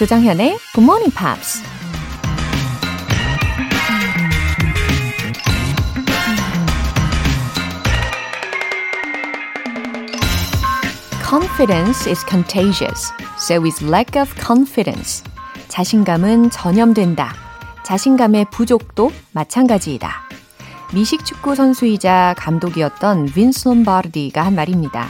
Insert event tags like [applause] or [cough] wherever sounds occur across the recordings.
조정현의 Good Morning Pops. Confidence is contagious. So is lack of confidence. 자신감은 전염된다. 자신감의 부족도 마찬가지이다. 미식 축구 선수이자 감독이었던 윈스 롬바르디가 한 말입니다.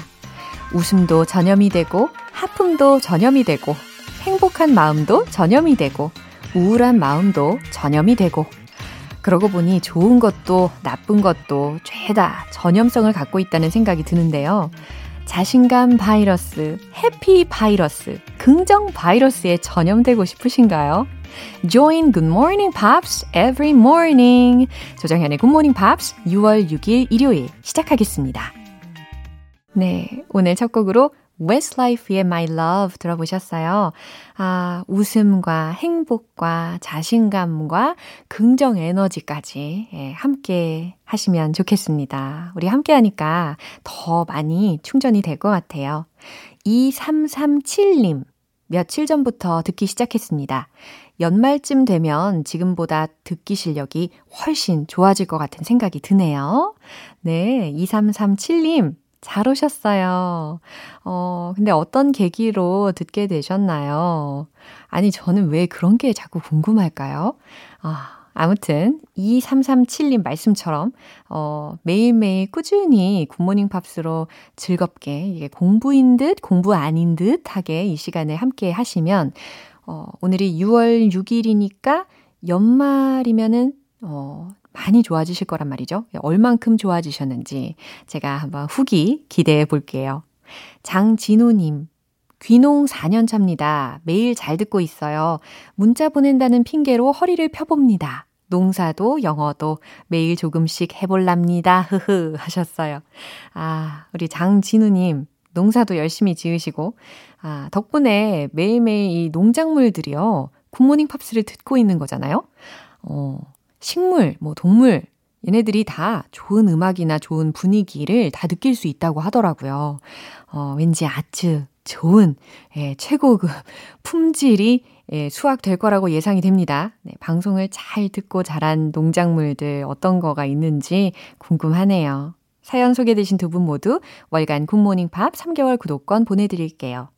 웃음도 전염이 되고 하품도 전염이 되고 행복한 마음도 전염이 되고 우울한 마음도 전염이 되고 그러고 보니 좋은 것도 나쁜 것도 죄다 전염성을 갖고 있다는 생각이 드는데요. 자신감 바이러스, 해피 바이러스, 긍정 바이러스에 전염되고 싶으신가요? Join Good Morning Pops every morning. 조정현의 Good Morning Pops 6월 6일 일요일 시작하겠습니다. 네, 오늘 첫 곡으로 Westlife의 My Love 들어보셨어요. 아, 웃음과 행복과 자신감과 긍정 에너지까지 예, 함께 하시면 좋겠습니다. 우리 함께 하니까 더 많이 충전이 될 것 같아요. 2337님, 며칠 전부터 듣기 시작했습니다. 연말쯤 되면 지금보다 듣기 실력이 훨씬 좋아질 것 같은 생각이 드네요. 네, 2337님, 잘 오셨어요. 어, 근데 어떤 계기로 듣게 되셨나요? 아니, 저는 왜 그런 게 자꾸 궁금할까요? 아, 아무튼 2337님 말씀처럼 어, 매일매일 꾸준히 굿모닝 팝스로 즐겁게 이게 공부인 듯 공부 아닌 듯하게 이 시간을 함께 하시면 어, 오늘이 6월 6일이니까 연말이면은 어, 많이 좋아지실 거란 말이죠. 얼만큼 좋아지셨는지 제가 한번 후기 기대해 볼게요. 장진호님, 귀농 4년 차입니다. 매일 잘 듣고 있어요. 문자 보낸다는 핑계로 허리를 펴봅니다. 농사도 영어도 매일 조금씩 해볼랍니다. 흐흐 하셨어요. 아, 우리 장진우님, 농사도 열심히 지으시고, 아, 덕분에 매일매일 이 농작물들이요, 굿모닝 팝스를 듣고 있는 거잖아요. 어, 식물, 뭐 동물, 얘네들이 다 좋은 음악이나 좋은 분위기를 다 느낄 수 있다고 하더라고요. 어, 왠지 아주 좋은, 예, 최고급 [laughs] 품질이 예, 수확될 거라고 예상이 됩니다. 네, 방송을 잘 듣고 자란 농작물들 어떤 거가 있는지 궁금하네요. 사연 소개되신 두 분 모두 월간 굿모닝 팝 3개월 구독권 보내드릴게요.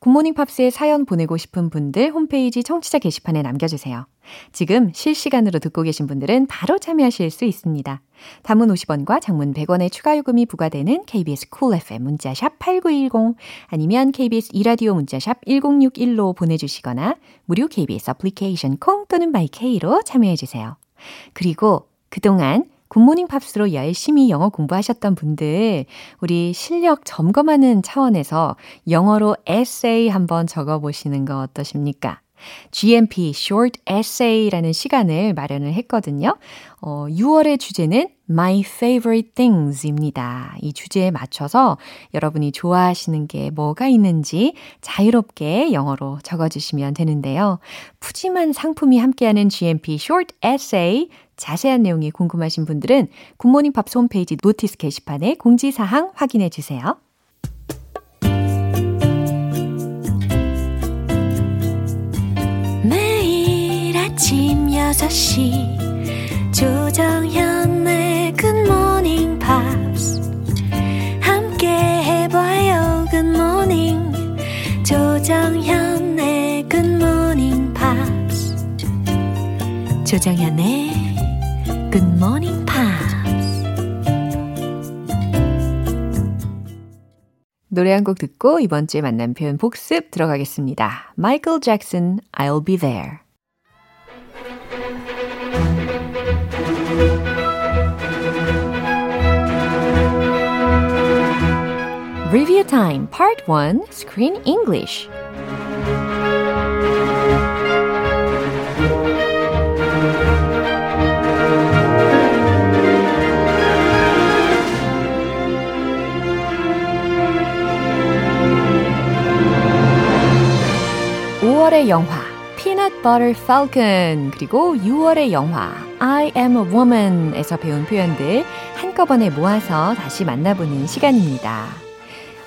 굿모닝 팝스에 사연 보내고 싶은 분들 홈페이지 청취자 게시판에 남겨주세요. 지금 실시간으로 듣고 계신 분들은 바로 참여하실 수 있습니다. 단문 50원과 장문 100원의 추가 요금이 부과되는 KBS 쿨 cool FM 문자샵 8910 아니면 KBS 2라디오 문자샵 1061로 보내주시거나 무료 KBS 애플리케이션 콩 또는 마이케이로 참여해주세요. 그리고 그동안 굿모닝 팝스로 열심히 영어 공부하셨던 분들, 우리 실력 점검하는 차원에서 영어로 에세이 한번 적어보시는 거 어떠십니까? GMP Short Essay라는 시간을 마련을 했거든요. 어, 6월의 주제는 My Favorite Things입니다. 이 주제에 맞춰서 여러분이 좋아하시는 게 뭐가 있는지 자유롭게 영어로 적어주시면 되는데요. 푸짐한 상품이 함께하는 GMP Short Essay 자세한 내용이 궁금하신 분들은 굿모닝 팝스 홈페이지 notice 게시판에 공지사항 확인해 주세요. 6시 조정현의 굿모닝 팝스 함께 해봐요 굿모닝 조정현의 굿모닝 팝스 조정현의 Morning Pops. 노래 한 곡 듣고 이번 주에 만난 표현 복습 들어가겠습니다. Michael Jackson, I'll Be There. Review Time Part 1 Screen English 5월의 영화 Peanut Butter Falcon 그리고 6월의 영화 I Am a Woman에서 배운 표현들 한꺼번에 모아서 다시 만나보는 시간입니다.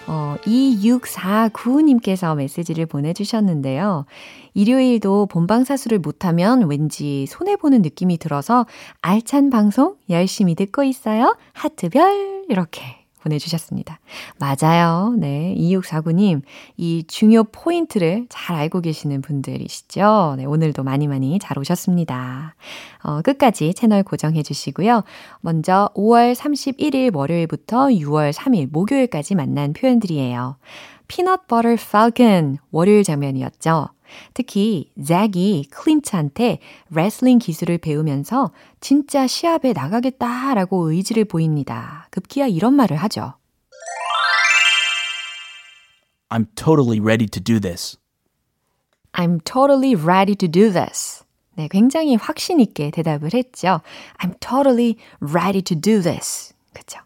어, 2649님께서 메시지를 보내주셨는데요. 일요일도 본방 사수를 못하면 왠지 손해보는 느낌이 들어서 알찬 방송 열심히 듣고 있어요. 하트별, 이렇게 보내주셨습니다. 맞아요. 네. 2649님, 이 중요 포인트를 잘 알고 계시는 분들이시죠? 네. 오늘도 많이 많이 잘 오셨습니다. 어, 끝까지 채널 고정해 주시고요. 먼저 5월 31일 월요일부터 6월 3일 목요일까지 만난 표현들이에요. 피넛 버터 falcon 월요일 장면이었죠. 특히 잭이 클린트한테 레슬링 기술을 배우면서 진짜 시합에 나가겠다라고 의지를 보입니다. 급기야 이런 말을 하죠. I'm totally ready to do this. I'm totally ready to do this. 네, 굉장히 확신 있게 대답을 했죠. I'm totally ready to do this. 그쵸?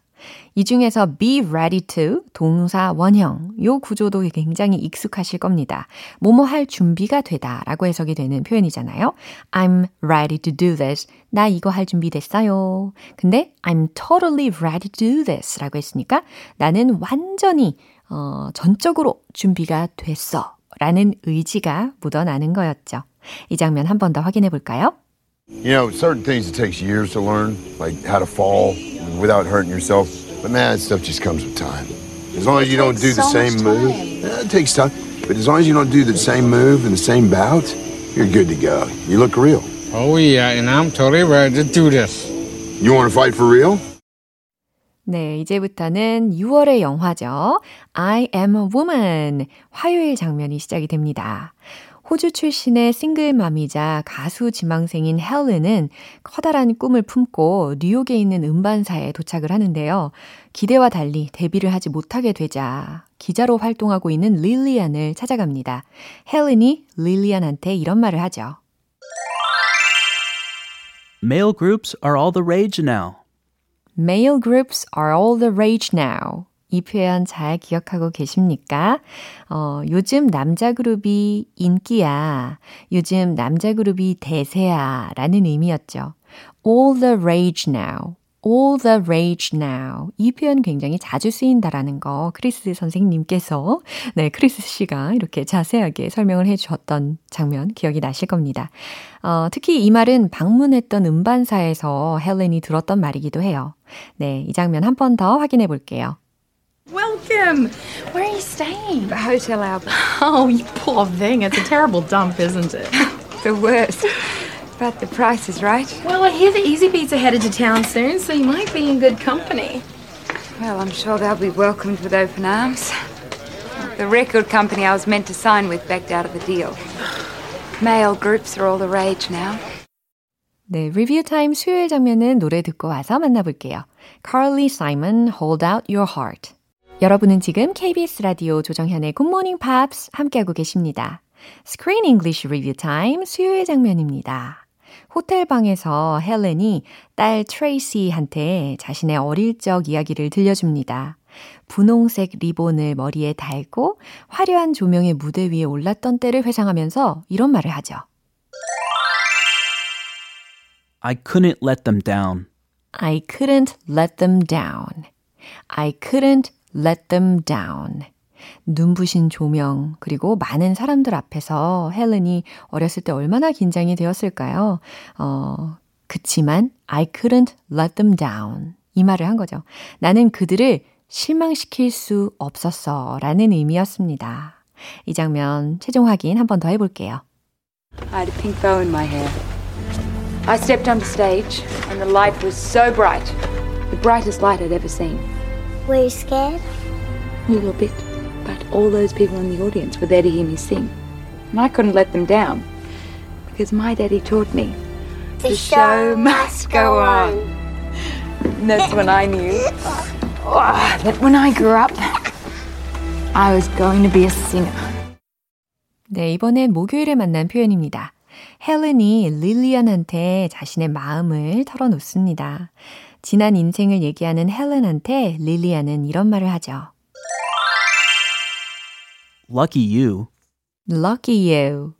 이 중에서 be ready to 동사 원형 요 구조도 굉장히 익숙하실 겁니다. 뭐뭐 할 준비가 되다 라고 해석이 되는 표현이잖아요. I'm ready to do this. 나 이거 할 준비 됐어요. 근데 I'm totally ready to do this 라고 했으니까 나는 완전히 어, 전적으로 준비가 됐어 라는 의지가 묻어나는 거였죠. 이 장면 한 번 더 확인해 볼까요? You know, certain things it takes years to learn, like how to fall without hurting yourself. But man, that stuff just comes with time. As long as you don't do the same move, yeah, it takes time. But as long as you don't do the same move in the same bout, you're good to go. You look real. Oh yeah, and I'm totally ready to do this. You want to fight for real? 네, 이제부터는 6월의 영화죠. I am a woman. 화요일 장면이 시작이 됩니다. 호주 출신의 싱글맘이자 가수 지망생인 헬렌은 커다란 꿈을 품고 뉴욕에 있는 음반사에 도착을 하는데요. 기대와 달리 데뷔를 하지 못하게 되자 기자로 활동하고 있는 릴리안을 찾아갑니다. 헬렌이 릴리안한테 이런 말을 하죠. Male groups are all the rage now. Male groups are all the rage now. 이 표현 잘 기억하고 계십니까? 어, 요즘 남자 그룹이 인기야. 요즘 남자 그룹이 대세야. 라는 의미였죠. All the rage now. all the rage now. 이 표현 굉장히 자주 쓰인다라는 거 크리스 선생님께서 네, 크리스 씨가 이렇게 자세하게 설명을 해 주었던 장면 기억이 나실 겁니다. 어, 특히 이 말은 방문했던 음반사에서 헬렌이 들었던 말이기도 해요. 네, 이 장면 한 번 더 확인해 볼게요. Welcome. Where are you staying? The Hotel Albert. [laughs] Oh, you poor thing. It's a terrible dump, isn't it? [laughs] The worst. But the price is right. Well, I hear the Easy Beats are headed to town soon, so you might be in good company. Well, I'm sure they'll be welcomed with open arms. The record company I was meant to sign with backed out of the deal. Male groups are all the rage now. 네, 리뷰 타임 수요일 장면은 노래 듣고 와서 만나볼게요. Carly Simon, Hold Out Your Heart. 여러분은 지금 KBS 라디오 조정현의 Good Morning Pops 함께하고 계십니다. Screen English Review Time 수요일 장면입니다. 호텔 방에서 헬렌이 딸 트레이시한테 자신의 어릴 적 이야기를 들려줍니다. 분홍색 리본을 머리에 달고 화려한 조명의 무대 위에 올랐던 때를 회상하면서 이런 말을 하죠. I couldn't let them down. I couldn't let them down. I couldn't let them down. 눈부신 조명, 그리고 많은 사람들 앞에서 헬렌이 어렸을 때 얼마나 긴장이 되었을까요? 어, 그치만 I couldn't let them down. 이 말을 한 거죠. 나는 그들을 실망시킬 수 없었어. 라는 의미였습니다. 이 장면 최종 확인 한 번 더 해볼게요. I had a pink bow in my hair. I stepped onto stage, and the light was so bright. The brightest light I'd ever seen. Were you scared? A little bit. But all those people in the audience were there to hear me sing. And I couldn't let them down. Because my daddy taught me The show must go on. And that's when I knew oh, [laughs] that when I grew up, I was going to be a singer. 네, 이번엔 목요일에 만난 표현입니다. 헬렌이 릴리안한테 자신의 마음을 털어놓습니다. 지난 인생을 얘기하는 헬렌한테 릴리안은 이런 말을 하죠. Lucky you. Lucky you.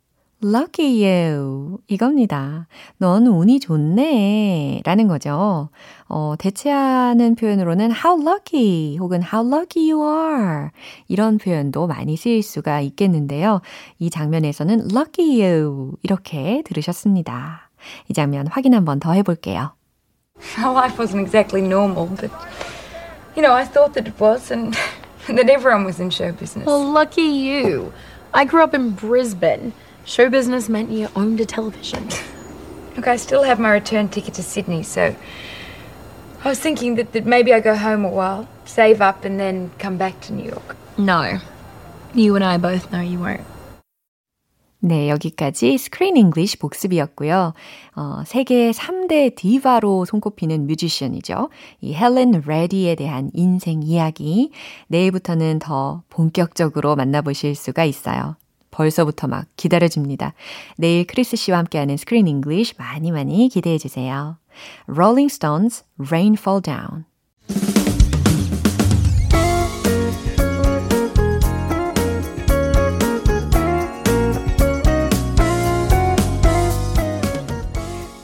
Lucky you. 이겁니다. 넌 운이 좋네. 라는 거죠. 어, 대체하는 표현으로는 how lucky 혹은 how lucky you are. 이런 표현도 많이 쓰일 수가 있겠는데요. 이 장면에서는 lucky you. 이렇게 들으셨습니다. 이 장면 확인 한번 더 해볼게요. [laughs] My life wasn't exactly normal, but, you know, I thought that it was, [laughs] and that everyone was in show business. Well, lucky you. I grew up in Brisbane. Show business meant you owned a television. [laughs] Look, I still have my return ticket to Sydney, so I was thinking that, that maybe I go home a while, save up, and then come back to New York. No. You and I both know you won't. 네, 여기까지 스크린 잉글리시 복습이었고요. 어, 세계 3대 디바로 손꼽히는 뮤지션이죠. 이 헬렌 레디에 대한 인생 이야기. 내일부터는 더 본격적으로 만나보실 수가 있어요. 벌써부터 막 기다려집니다. 내일 크리스 씨와 함께하는 Screen English 많이 많이 기대해 주세요. Rolling Stones, Rain Fall Down.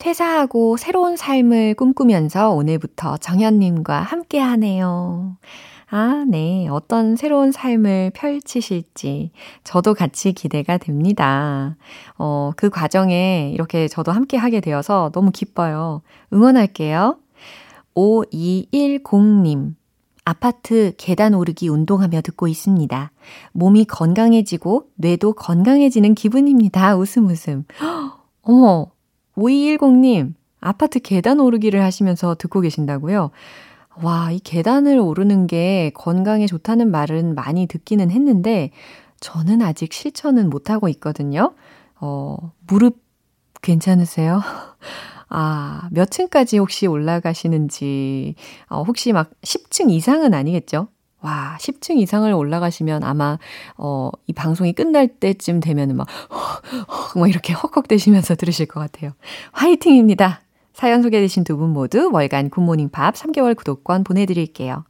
퇴사하고 새로운 삶을 꿈꾸면서 오늘부터 정현님과 함께 하네요. 아, 네. 어떤 새로운 삶을 펼치실지 저도 같이 기대가 됩니다. 어, 그 과정에 이렇게 저도 함께 하게 되어서 너무 기뻐요. 응원할게요. 5210님. 아파트 계단 오르기 운동하며 듣고 있습니다. 몸이 건강해지고 뇌도 건강해지는 기분입니다. 웃음 웃음. [gasps] 어머, 5210님, 아파트 계단 오르기를 하시면서 듣고 계신다고요? 와, 이 계단을 오르는 게 건강에 좋다는 말은 많이 듣기는 했는데, 저는 아직 실천은 못하고 있거든요. 어, 무릎 괜찮으세요? [laughs] 아, 몇 층까지 혹시 올라가시는지, 어, 혹시 막 10층 이상은 아니겠죠? 와, 10층 이상을 올라가시면 아마, 어, 이 방송이 끝날 때쯤 되면은 막, 막 이렇게 헉헉 대시면서 들으실 것 같아요. 화이팅입니다. 사연 소개되신 두 분 모두 월간 굿모닝 팝 3개월 구독권 보내드릴게요.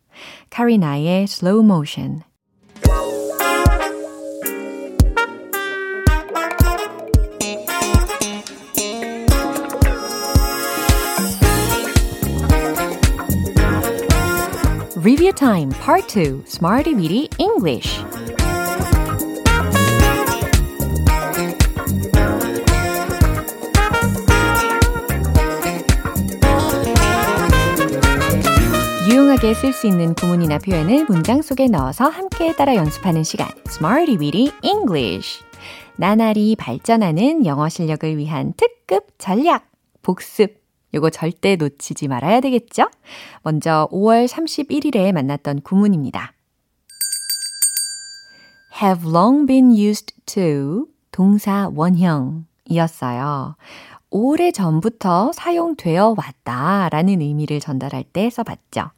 카리나의 슬로 Review Time Part 2 Smarty Weedy English. 유용하게 쓸 수 있는 구문이나 표현을 문장 속에 넣어서 함께 따라 연습하는 시간 Smarty Weedy English. 나날이 발전하는 영어 실력을 위한 특급 전략 복습 요거 절대 놓치지 말아야 되겠죠? 먼저 5월 31일에 만났던 구문입니다. have long been used to 동사 원형이었어요. 오래 전부터 사용되어 왔다 라는 의미를 전달할 때 써봤죠.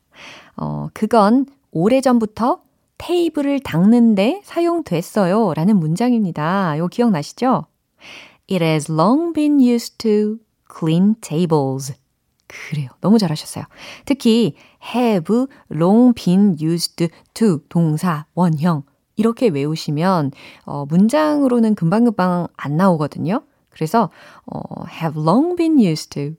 어, 그건 오래 전부터 테이블을 닦는데 사용됐어요 라는 문장입니다. 이거 기억나시죠? It has long been used to clean tables. 그래요. 너무 잘하셨어요. 특히 have long been used to 동사 원형 이렇게 외우시면 어, 문장으로는 금방금방 안 나오거든요. 그래서 어, have long been used to,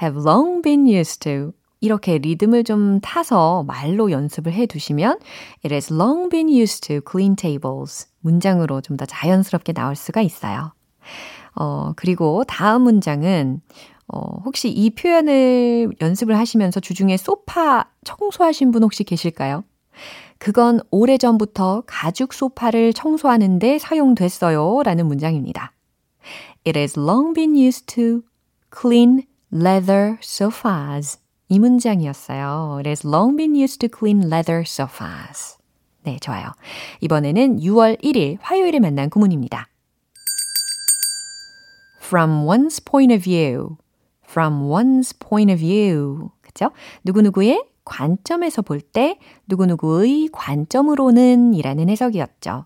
have long been used to 이렇게 리듬을 좀 타서 말로 연습을 해 두시면 it has long been used to clean tables 문장으로 좀 더 자연스럽게 나올 수가 있어요. 어, 그리고 다음 문장은 어, 혹시 이 표현을 연습을 하시면서 주중에 소파 청소하신 분 혹시 계실까요? 그건 오래전부터 가죽 소파를 청소하는데 사용됐어요. 라는 문장입니다. It has long been used to clean leather sofas. 이 문장이었어요. It has long been used to clean leather sofas. 네, 좋아요. 이번에는 6월 1일 화요일에 만난 구문입니다. From one's point of view. from one's point of view. 그죠? 누구누구의 관점에서 볼 때 누구누구의 관점으로는 이라는 해석이었죠.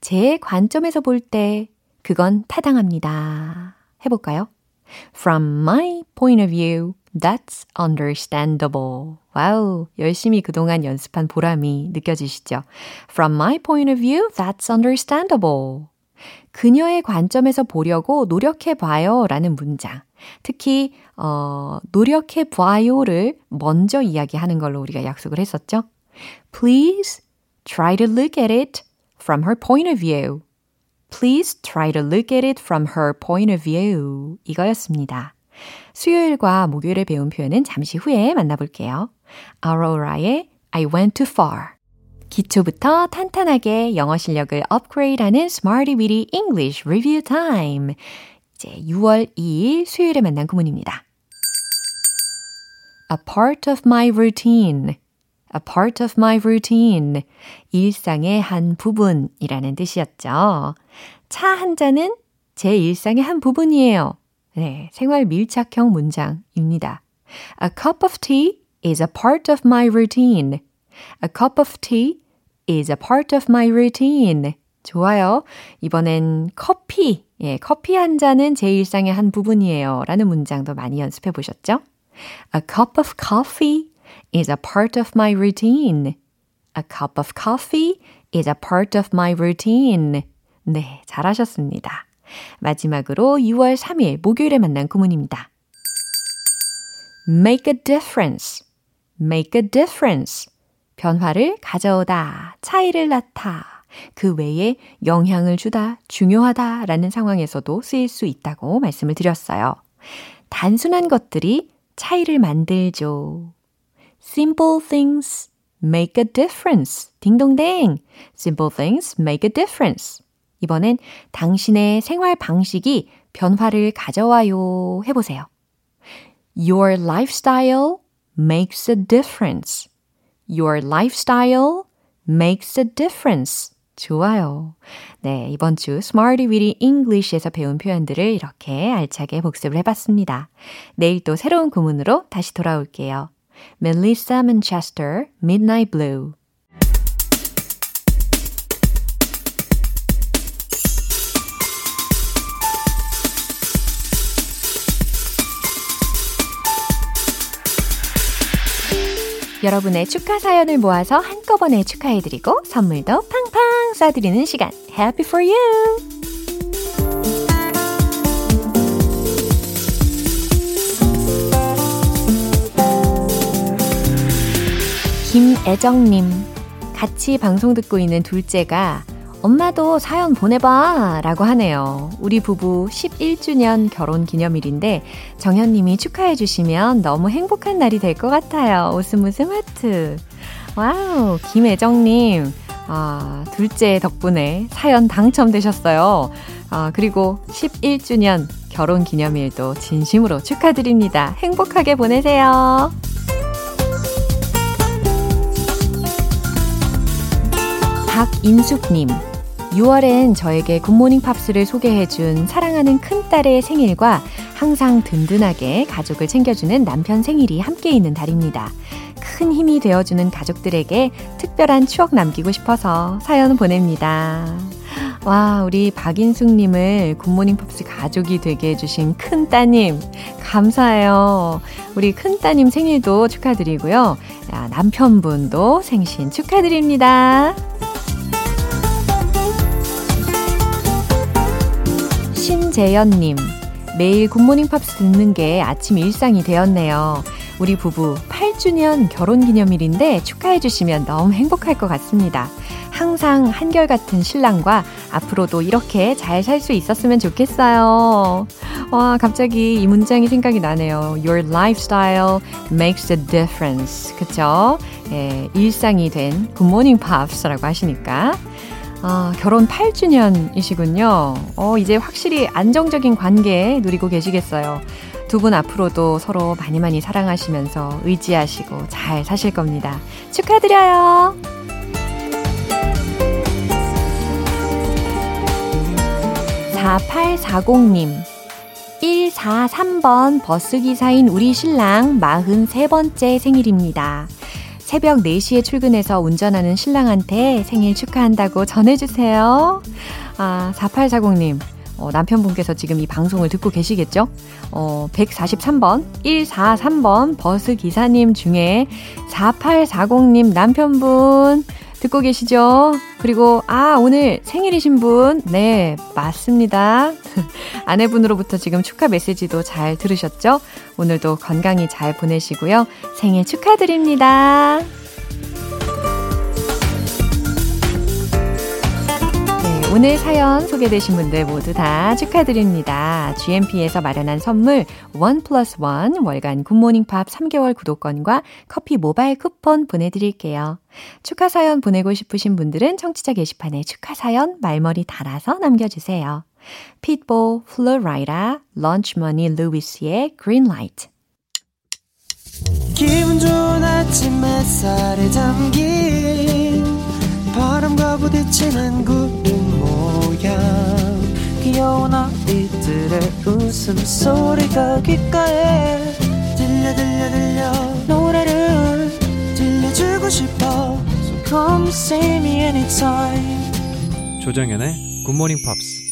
제 관점에서 볼 때 그건 타당합니다. 해볼까요? From my point of view, that's understandable. wow, 열심히 그동안 연습한 보람이 느껴지시죠? From my point of view, that's understandable. 그녀의 관점에서 보려고 노력해 봐요 라는 문장. 특히, 어, 노력해 봐요를 먼저 이야기하는 걸로 우리가 약속을 했었죠. Please try to look at it from her point of view. Please try to look at it from her point of view. 이거였습니다. 수요일과 목요일에 배운 표현은 잠시 후에 만나볼게요. Aurora의 I went too far. 기초부터 탄탄하게 영어 실력을 업그레이드하는 Smarty Weedy English Review Time. 이제 6월 2일 수요일에 만난 구문입니다. A part of my routine. A part of my routine. 일상의 한 부분이라는 뜻이었죠. 차 한 잔은 제 일상의 한 부분이에요. 네, 생활 밀착형 문장입니다. A cup of tea is a part of my routine. A cup of tea is a part of my routine. 좋아요. 이번엔 커피. 예, 커피 한 잔은 제 일상의 한 부분이에요. 라는 문장도 많이 연습해 보셨죠? A cup of coffee is a part of my routine. A cup of coffee is a part of my routine. 네, 잘하셨습니다. 마지막으로 6월 3일 목요일에 만난 구문입니다. make a difference. make a difference. 변화를 가져오다, 차이를 낳다, 그 외에 영향을 주다, 중요하다 라는 상황에서도 쓰일 수 있다고 말씀을 드렸어요. 단순한 것들이 차이를 만들죠. Simple things make a difference. 딩동댕. Simple things make a difference. 이번엔 당신의 생활 방식이 변화를 가져와요. 해보세요. Your lifestyle makes a difference. Your lifestyle makes a difference. 좋아요. 네, 이번 주 Smarty Weedy English에서 배운 표현들을 이렇게 알차게 복습을 해봤습니다. 내일 또 새로운 구문으로 다시 돌아올게요. Melissa Manchester, Midnight Blue. 여러분의 축하 사연을 모아서 한꺼번에 축하해드리고 선물도 팡팡 쏴드리는 시간. Happy for you! 김애정님, 같이 방송 듣고 있는 둘째가 엄마도 사연 보내봐 라고 하네요. 우리 부부 11주년 결혼 기념일인데 정현님이 축하해 주시면 너무 행복한 날이 될 것 같아요. 웃음 웃음 하트. wow, 김애정님. 아, 둘째 덕분에 사연 당첨되셨어요. 아, 그리고 11주년 결혼 기념일도 진심으로 축하드립니다. 행복하게 보내세요. 박인숙님. 6월엔 저에게 굿모닝 팝스를 소개해준 사랑하는 큰딸의 생일과 항상 든든하게 가족을 챙겨주는 남편 생일이 함께 있는 달입니다. 큰 힘이 되어주는 가족들에게 특별한 추억 남기고 싶어서 사연 보냅니다. 와, 우리 박인숙님을 굿모닝 팝스 가족이 되게 해주신 큰 따님, 감사해요. 우리 큰 따님 생일도 축하드리고요. 남편분도 생신 축하드립니다. 신재연님, 매일 굿모닝 팝스 듣는 게 아침 일상이 되었네요. 우리 부부 8주년 결혼 기념일인데 축하해주시면 너무 행복할 것 같습니다. 항상 한결같은 신랑과 앞으로도 이렇게 잘 살 수 있었으면 좋겠어요. 와, 갑자기 이 문장이 생각이 나네요. Your lifestyle makes a difference. 그쵸? 예, 일상이 된 굿모닝 팝스라고 하시니까. 아, 결혼 8주년이시군요. 어, 이제 확실히 안정적인 관계 누리고 계시겠어요. 두 분 앞으로도 서로 많이 많이 사랑하시면서 의지하시고 잘 사실 겁니다. 축하드려요! 4840님. 143번 버스기사인 우리 신랑 43번째 생일입니다. 새벽 4시에 출근해서 운전하는 신랑한테 생일 축하한다고 전해주세요. 아, 4840님. 어, 남편분께서 지금 이 방송을 듣고 계시겠죠? 어, 143번, 143번 버스 기사님 중에 4840님 남편분 듣고 계시죠? 그리고, 아, 오늘 생일이신 분? 네, 맞습니다. [laughs] 아내분으로부터 지금 축하 메시지도 잘 들으셨죠? 오늘도 건강히 잘 보내시고요. 생일 축하드립니다. 오늘 사연 소개되신 분들 모두 다 축하드립니다. GMP에서 마련한 선물 원 플러스 원 월간 굿모닝 팝 3개월 구독권과 커피 모바일 쿠폰 보내드릴게요. 축하 사연 보내고 싶으신 분들은 청취자 게시판에 축하 사연 말머리 달아서 남겨주세요. Pitbull, Flo Rida, LunchMoney Lewis의 Greenlight 기분 좋은 아침 햇살에 담긴 바람과 부딪히는 구름 모양 귀여운 아이들의 웃음소리가 귓가에 들려 들려 들려 노래를 들려주고 싶어 So come see me anytime 조정연의 굿모닝 팝스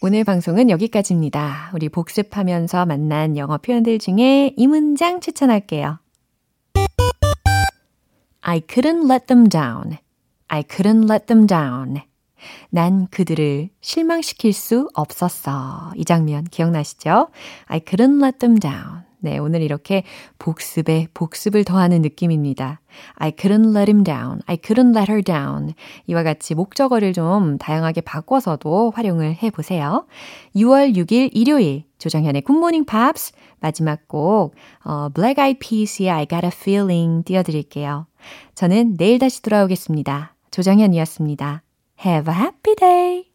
오늘 방송은 여기까지입니다. 우리 복습하면서 만난 영어 표현들 중에 이 문장 추천할게요. I couldn't let them down. I couldn't let them down. 난 그들을 실망시킬 수 없었어. 이 장면 기억나시죠? I couldn't let them down. 네, 오늘 이렇게 복습에 복습을 더하는 느낌입니다. I couldn't let him down. I couldn't let her down. 이와 같이 목적어를 좀 다양하게 바꿔서도 활용을 해 보세요. 6월 6일 일요일 조정현의 굿모닝 팝스 마지막 곡 어, Black Eyed Peas의 I Got a Feeling 띄워 드릴게요. 저는 내일 다시 돌아오겠습니다. 조정현이었습니다. Have a happy day!